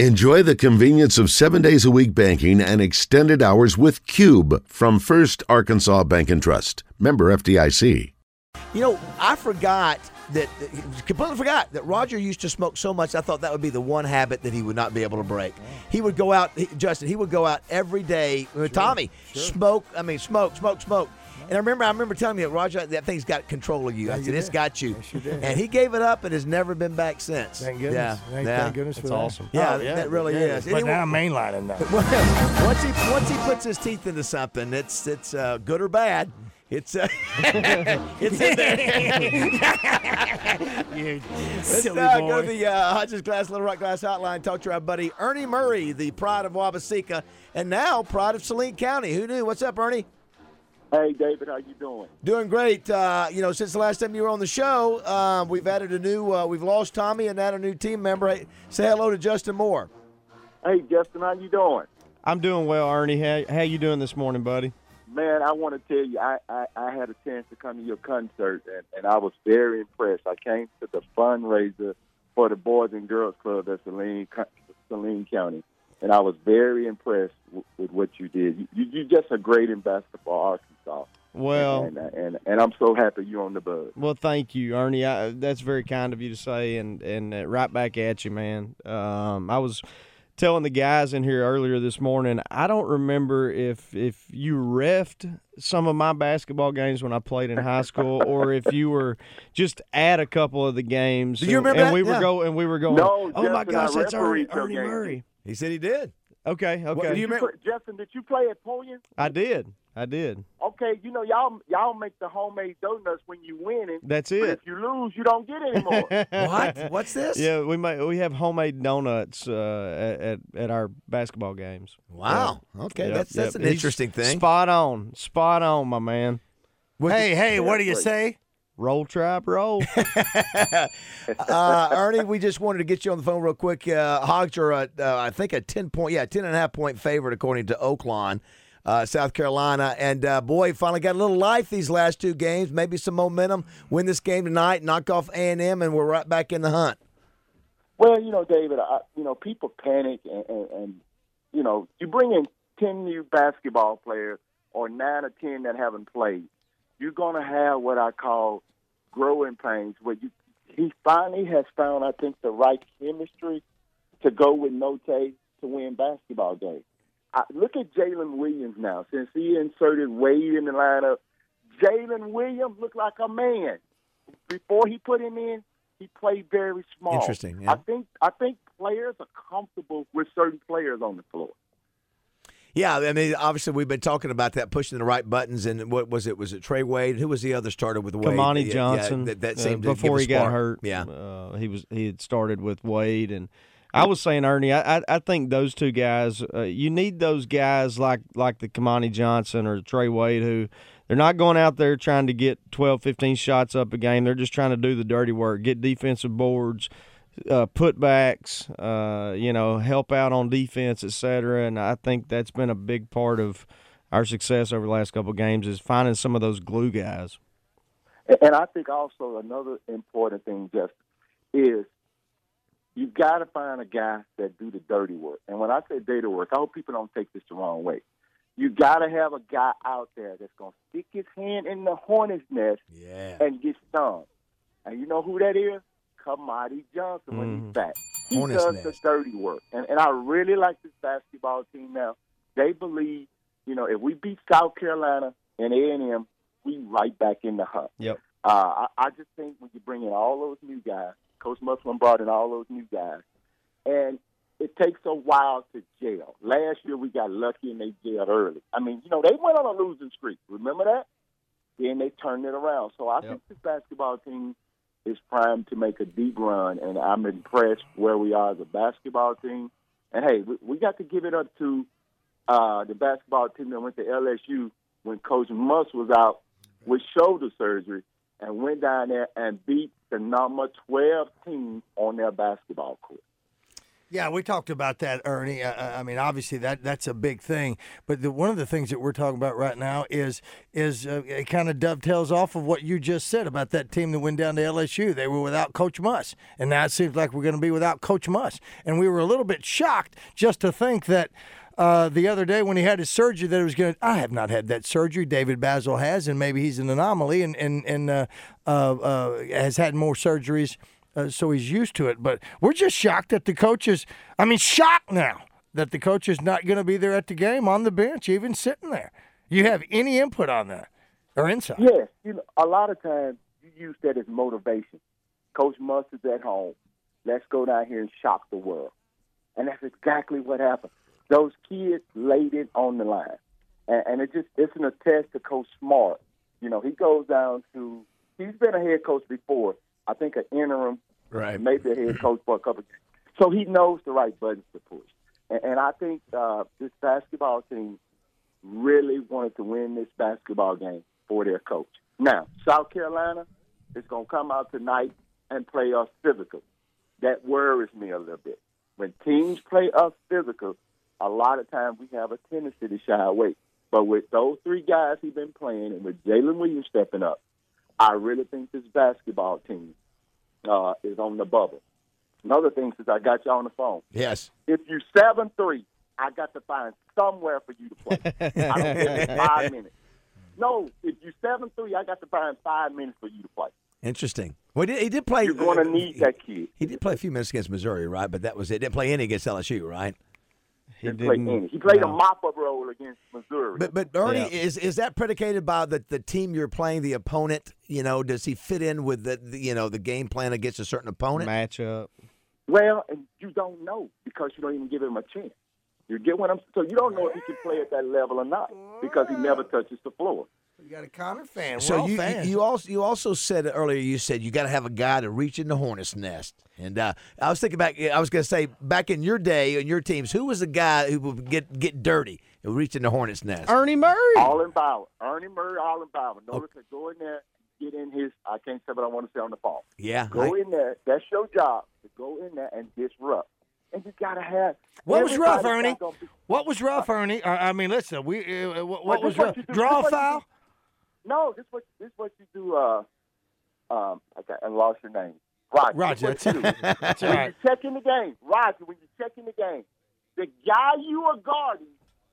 Enjoy the convenience of seven days a week banking and extended hours with Cube from First Arkansas Bank and Trust. Member FDIC. You know, I forgot that, completely forgot that Roger used to smoke so much. I thought that would be the one habit that he would not be able to break. He would go out, he, Justin, he would go out every day with Tommy, smoke, I mean, smoke, smoke, smoke. And I remember, I remember telling you, Roger, that thing's got control of you. I you said, it's did. got you. Yes, you did. And he gave it up and has never been back since. Thank goodness. Yeah, Thank, yeah. thank goodness That's for that. awesome. Yeah, Oh, that really yeah. is. But Anyway- now I'm mainlining now. once he once he puts his teeth into something, it's it's uh, good or bad. It's uh, it's in there. You Let's uh, go to the uh, Hodges Glass Little Rock Glass Hotline. Talk to our buddy Ernie Murray, the pride of Wabaseka, and now pride of Saline County. Who knew? What's up, Ernie? Hey, David, how you doing? Doing great. Uh, you know, since the last time you were on the show, uh, we've added a new. Uh, we've lost Tommy and added a new team member. Hey, say hello to Justin Moore. Hey, Justin, how you doing? I'm doing well, Ernie. How, how you doing this morning, buddy? Man, I want to tell you, I, I, I had a chance to come to your concert, and, and I was very impressed. I came to the fundraiser for the Boys and Girls Club at Saline, Saline County, and I was very impressed w- with what you did. You, you, you're just a great ambassador for Arkansas. Well, and, and and I'm so happy you're on the buzz. well, thank you, Ernie. I, that's very kind of you to say, and and uh, right back at you, man. Um, I was telling the guys in here earlier this morning. I don't remember if if you refed some of my basketball games when I played in high school, or if you were just at a couple of the games. Do you and, remember and that? we were Yeah. going, and we were going. No, oh my gosh, that's Ernie, Ernie. Murray. He said he did. Okay, okay. do you You remember- play- Justin, did you play at Poyen? I did, I did. Okay, you know y'all y'all make the homemade donuts when you win it. That's But it. if you lose, you don't get any more. What? What's this? Yeah, we make we have homemade donuts uh, at, at at our basketball games. Wow. Okay, Yep, that's that's yep. an He's interesting thing. Spot on, spot on, my man. Hey, hey, what do you say? Roll trap, roll. uh, Ernie, we just wanted to get you on the phone real quick. Uh, Hogs are, uh, uh, I think, a 10 point, yeah, 10 and a half point favorite according to Oaklawn, uh, South Carolina. And uh, boy, finally got a little life these last two games, maybe some momentum. Win this game tonight, knock off A&M, and we're right back in the hunt. Well, you know, David, I, you know, people panic, and, and, and you know, you bring in ten new basketball players or nine or ten that haven't played, you're going to have what I call growing pains. Where you, he finally has found, I think, the right chemistry to go with Notae to win basketball games. I, look at Jalen Williams now. Since he inserted Wade in the lineup, Jalen Williams looked like a man. Before he put him in, he played very small. Interesting, yeah. I think I think players are comfortable with certain players on the floor. Yeah, I mean, obviously we've been talking about that, pushing the right buttons. And what was it? Was it Trey Wade? Who was the other started with Wade? Kamani Yeah, yeah, Johnson. that, that uh, seemed to give before he got hurt. Yeah. uh, he was he had started with Wade, and I was saying Ernie. I I, I think those two guys. Uh, you need those guys like like the Kamani Johnson or Trey Wade who. They're not going out there trying to get 12, 15 shots up a game. They're just trying to do the dirty work, get defensive boards, uh, putbacks, uh, you know, help out on defense, et cetera. And I think that's been a big part of our success over the last couple of games is finding some of those glue guys. And- And I think also another important thing, just is you've got to find a guy that do the dirty work. And when I say dirty work, I hope people don't take this the wrong way. You got to have a guy out there that's going to stick his hand in the hornet's nest Yeah. and get stung. And you know who that is? Kamani Johnson when Mhm. he's back. He Hornet's does nest. the dirty work. And and I really like this basketball team now. They believe, you know, if we beat South Carolina and A and M, we right back in the hunt. Yep. Uh, I, I just think when you bring in all those new guys, Coach Musselman brought in all those new guys, and it takes a while to gel. Last year we got lucky and they jailed early. I mean, you know, they went on a losing streak. Remember that? Then they turned it around. So I Yep. think this basketball team is primed to make a deep run, and I'm impressed where we are as a basketball team. And hey, we, we got to give it up to uh, the basketball team that went to LSU when Coach Muss was out with shoulder surgery and went down there and beat the number 12 team on their basketball court. Yeah, we talked about that, Ernie. I, I mean, obviously that that's a big thing. But the, one of the things that we're talking about right now is is uh, it kind of dovetails off of what you just said about that team that went down to LSU. They were without Coach Muss, and now it seems like we're going to be without Coach Muss. And we were a little bit shocked just to think that. Uh, the other day when he had his surgery, that it was going to. I have not had that surgery. David Bazzel has, and maybe he's an anomaly, and and and uh, uh, uh has had more surgeries uh, so he's used to it. But we're just shocked that the coach is, I mean, shocked now that the coach is not going to be there at the game on the bench, even sitting there. You have any input on that or insight? Yes. You know, a lot of times you use that as motivation. Coach Mustard's at home. Let's go down here and shock the world. And that's exactly what happened. Those kids laid it on the line. And, and it just it's an attest to Coach Smart. You know, he goes down to he's been a head coach before. I think an interim, right? Maybe a head coach for a couple. Of, So he knows the right buttons to push, and, and I think uh, this basketball team really wanted to win this basketball game for their coach. Now, South Carolina is going to come out tonight and play us physical. That worries me a little bit. When teams play us physical, a lot of times we have a tendency to shy away. But with those three guys he's been playing, and with Jalen Williams stepping up, I really think this basketball team uh, is on the bubble. Another thing, since I got you on the phone, yes, if you seven three, I got to find somewhere for you to play. I don't get five minutes. No, if you seven three, I got to find five minutes for you to play. Interesting. Well, he did, he did play. You're going to need that kid. He did play a few minutes against Missouri, right? But that was it. Didn't play any against LSU, right? He didn't play any. He played no. a mop-up role against Missouri. But but Ernie, yeah. is is that predicated by the, the team you're playing, the opponent? You know, does he fit in with the, the you know the game plan against a certain opponent? Matchup. Well, and you don't know because you don't even give him a chance. You get what I'm so you don't know if he can play at that level or not because he never touches the floor. You got a Connor fan. We're so you fans. you also you also said earlier you said you got to have a guy to reach in the hornet's nest. And uh, I was thinking back. I was going to say back in your day and your teams, who was the guy who would get get dirty and reach in the hornet's nest? Ernie Murray. Allenbower. Ernie Murray. Allenbower. Notice okay. go in there, get in his. I can't say what I want to say on the phone. Yeah. Go I, in there. That's your job to go in there and disrupt. And you gotta have. What was rough, Ernie? Be, what was rough, Ernie? I mean, listen. We uh, what, what was rough? Draw foul. No, this what this what you do. Uh, um, okay, I lost your name. Roger. Roger. That's, what that's when right. you check in the game, Roger. When you check in the game, the guy you are guarding,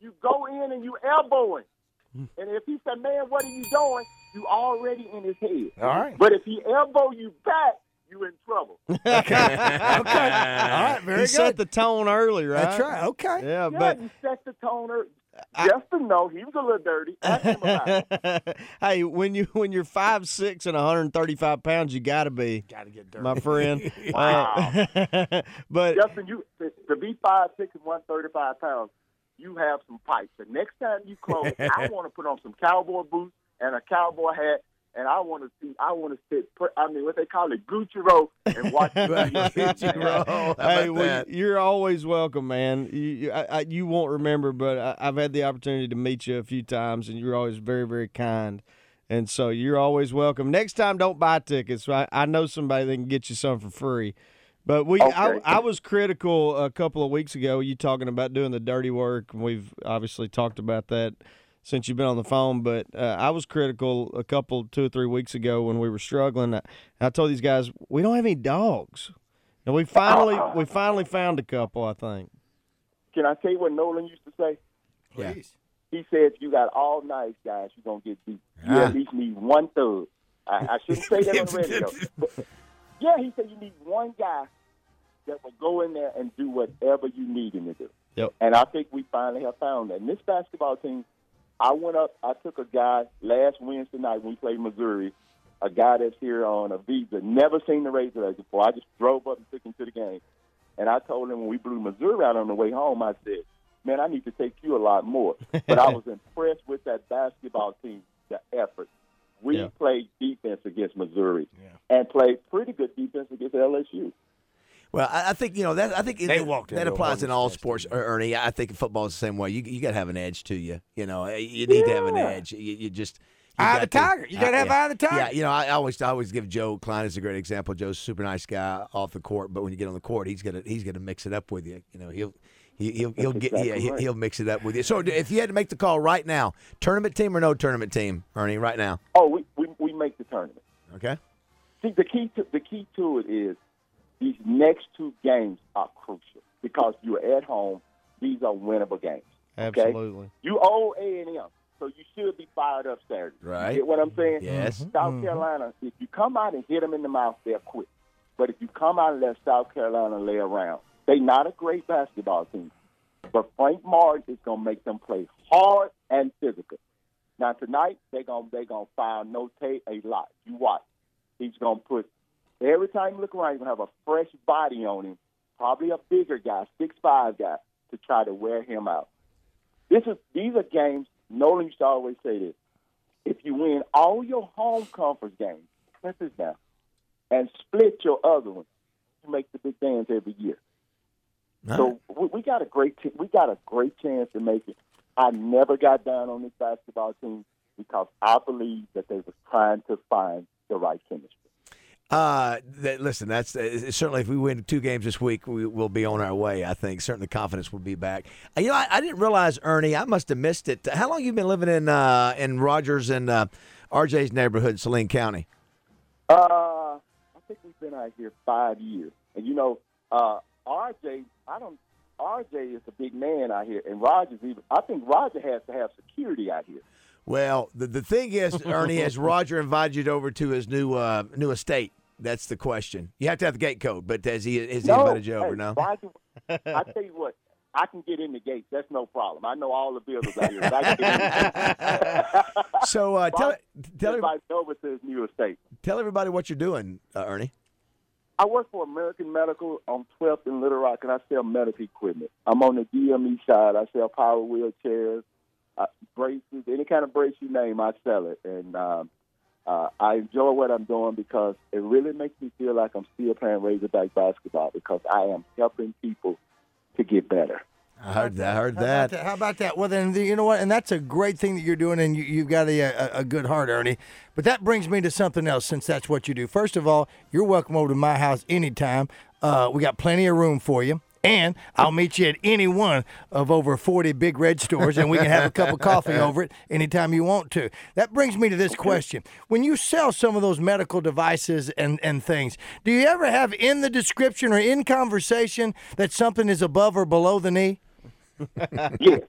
you go in and you elbow him. Hmm. And if he said, "Man, what are you doing?" You already in his head. All right. But if he elbow you back, you in trouble. okay. okay. All right. Very he good. set the tone early, right? That's right. Okay. Yeah, yeah but you set the tone early. Justin, no, he was a little dirty. hey, when you when you're five six and 135 pounds, you got to be, got to get dirty, my friend. wow. Uh, but Justin, you to be five six and 135 pounds, you have some pipes. The next time you close, I want to put on some cowboy boots and a cowboy hat and I want to see. I want to sit. I mean, what they call it, Gucci roll, and watch Gucci roll. Hey, well, you're always welcome, man. You you, I, you won't remember, but I, I've had the opportunity to meet you a few times, and you're always very very kind. And so you're always welcome. Next time, don't buy tickets. I, I know somebody that can get you some for free. But we, okay. I, I was critical a couple of weeks ago. You talking about doing the dirty work, and we've obviously talked about that since you've been on the phone, but uh, I was critical a couple, two or three weeks ago when we were struggling. I, I told these guys we don't have any dogs, and we finally we finally found a couple. I think. Can I tell you what Nolan used to say? Please. He said, "You got all nice guys, you're gonna get beat. You at least need one third." I, I shouldn't say that on the radio. But, yeah, he said you need one guy that will go in there and do whatever you need him to do. Yep. And I think we finally have found that. And this basketball team I went up. I took a guy last Wednesday night when we played Missouri. A guy that's here on a visa, never seen the Razorbacks before. I just drove up and took him to the game, and I told him when we blew Missouri out on the way home, I said, "Man, I need to take you a lot more." But I was impressed with that basketball team, the effort. We yeah. played defense against Missouri yeah. and played pretty good defense against LSU. Well, I, think you know that. I think they that, walked that applies in all sports, Ernie. I think football is the same way. You you got to have an edge to you. You know, you need yeah. to have an edge. You, you just You Eye of the got to. tiger. You gotta Uh, have yeah. eye of the tiger. Yeah, you know, I, I always I always give Joe Kleine as a great example. Joe's a super nice guy off the court, but when you get on the court, he's gonna he's gonna mix it up with you. You know, he'll he, he'll he'll get yeah exactly he, right. he'll mix it up with you. So if you had to make the call right now, tournament team or no tournament team, Ernie, right now, Oh, we, we we make the tournament. okay? See, the key to the key to it is these next two games are crucial because you're at home. These are winnable games. Okay? Absolutely. You owe A and M, so you should be fired up Saturday. You Right. get what I'm saying? Yes. Mm-hmm. South mm-hmm. Carolina, if you come out and hit them in the mouth, they'll quit. But if you come out and let South Carolina lay around, they're not a great basketball team. But Frank Martin is going to make them play hard and physical. Now tonight they're going to they're going to file Notae a lot. You watch. He's going to put every time you look around, you're going to have a fresh body on him, probably a bigger guy, six five guy, to try to wear him out. This is these are games. Nolan used to always say this: if you win all your home conference games, press this down, and split your other ones, you make the big dance every year. So we, we got a great t- we got a great chance to make it. I never got down on this basketball team because I believe that they were trying to find the right chemistry. Uh, that, listen, that's uh, certainly if we win two games this week, we will be on our way. I think certainly confidence will be back. Uh, you know, I, I didn't realize, Ernie, I must have missed it. How long you been living in uh, in Rogers and uh, RJ's neighborhood, Saline County? Uh, I think we've been out here five years, and you know, uh, RJ, I don't. RJ is a big man out here, and Roger's even. I think Roger has to have security out here. Well, the the thing is, Ernie, has Roger invited you over to his new uh, new estate? That's the question. You have to have the gate code, but has he he no, invited you over? hey, No. Roger, I tell you what, I can get in the gate. That's no problem. I know all the builders out here. but I can get in the. So uh, tell tell me over to his new estate. tell everybody what you're doing, uh, Ernie. I work for American Medical on 12th in Little Rock, and I sell medical equipment. I'm on the DME side. I sell power wheelchairs, uh, braces, any kind of brace you name, I sell it. And um, uh, I enjoy what I'm doing because it really makes me feel like I'm still playing Razorback basketball because I am helping people to get better. I heard that. I heard How about that. How about that? Well, then you know what, and that's a great thing that you're doing, and you, you've got a, a, a good heart, Ernie. But that brings me to something else, since that's what you do. First of all, you're welcome over to my house anytime. Uh, we got plenty of room for you. And I'll meet you at any one of over 40 big red stores, and we can have a cup of coffee over it anytime you want to. That brings me to this question. When you sell some of those medical devices and, and things, do you ever have in the description or in conversation that something is above or below the knee? Yes.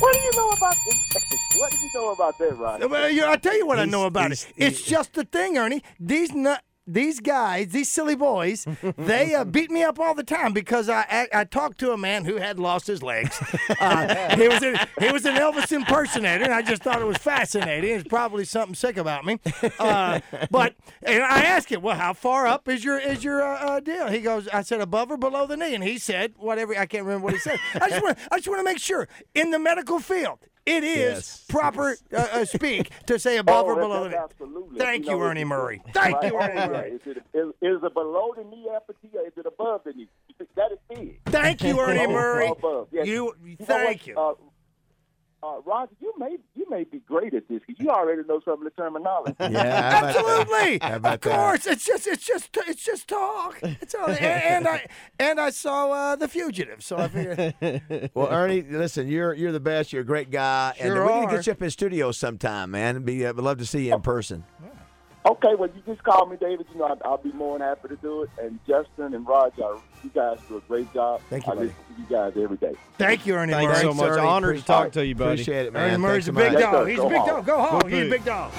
What do you know about this? What do you know about that, Ronnie? Well, I'll tell you what I know about it. It's just the thing, Ernie. These nut. These guys, these silly boys, they uh, beat me up all the time because I, I I talked to a man who had lost his legs. Uh, he was a, he was an Elvis impersonator, and I just thought it was fascinating. It's probably something sick about me. Uh, but and I asked him, well, how far up is your is your uh, uh, deal? He goes, I said above or below the knee, and he said whatever. I can't remember what he said. I just want I just want to make sure in the medical field. It is Yes. proper uh, uh, speak to say above Oh, or below the knee. Absolutely. Thank you, know, Ernie it's- Murray. Thank Right. you, Ernie. Murray. Is it, is, is it below the knee amputee or is it above the knee? That is big. Thank you, Ernie Below or Murray. above. Yes. You, You know thank you. Uh, uh, Roger, you may you may be great at this. 'cause You already know some of the terminology. Yeah, how about that? Absolutely, How about of that? course. It's just, it's just, it's just talk. It's all, and, and I, and I saw uh, the fugitive, so I figured. Well, Ernie, listen, you're you're the best. You're a great guy, and we're gonna get you up in studio sometime, man. It'd Be, uh, would love to see you in person. Okay, well, you just call me, David. You know, I'll, I'll be more than happy to do it. And Justin and Roger, you guys do a great job. Thank you, I buddy. listen to you guys every day. Thank you, Ernie Thanks Murray. so much. Ernie. Honored to talk to you, buddy. Appreciate it, man. Ernie Murray's Thanks a so big much. Dog. He's a big dog. Go hog. Go He's a Big. big dog.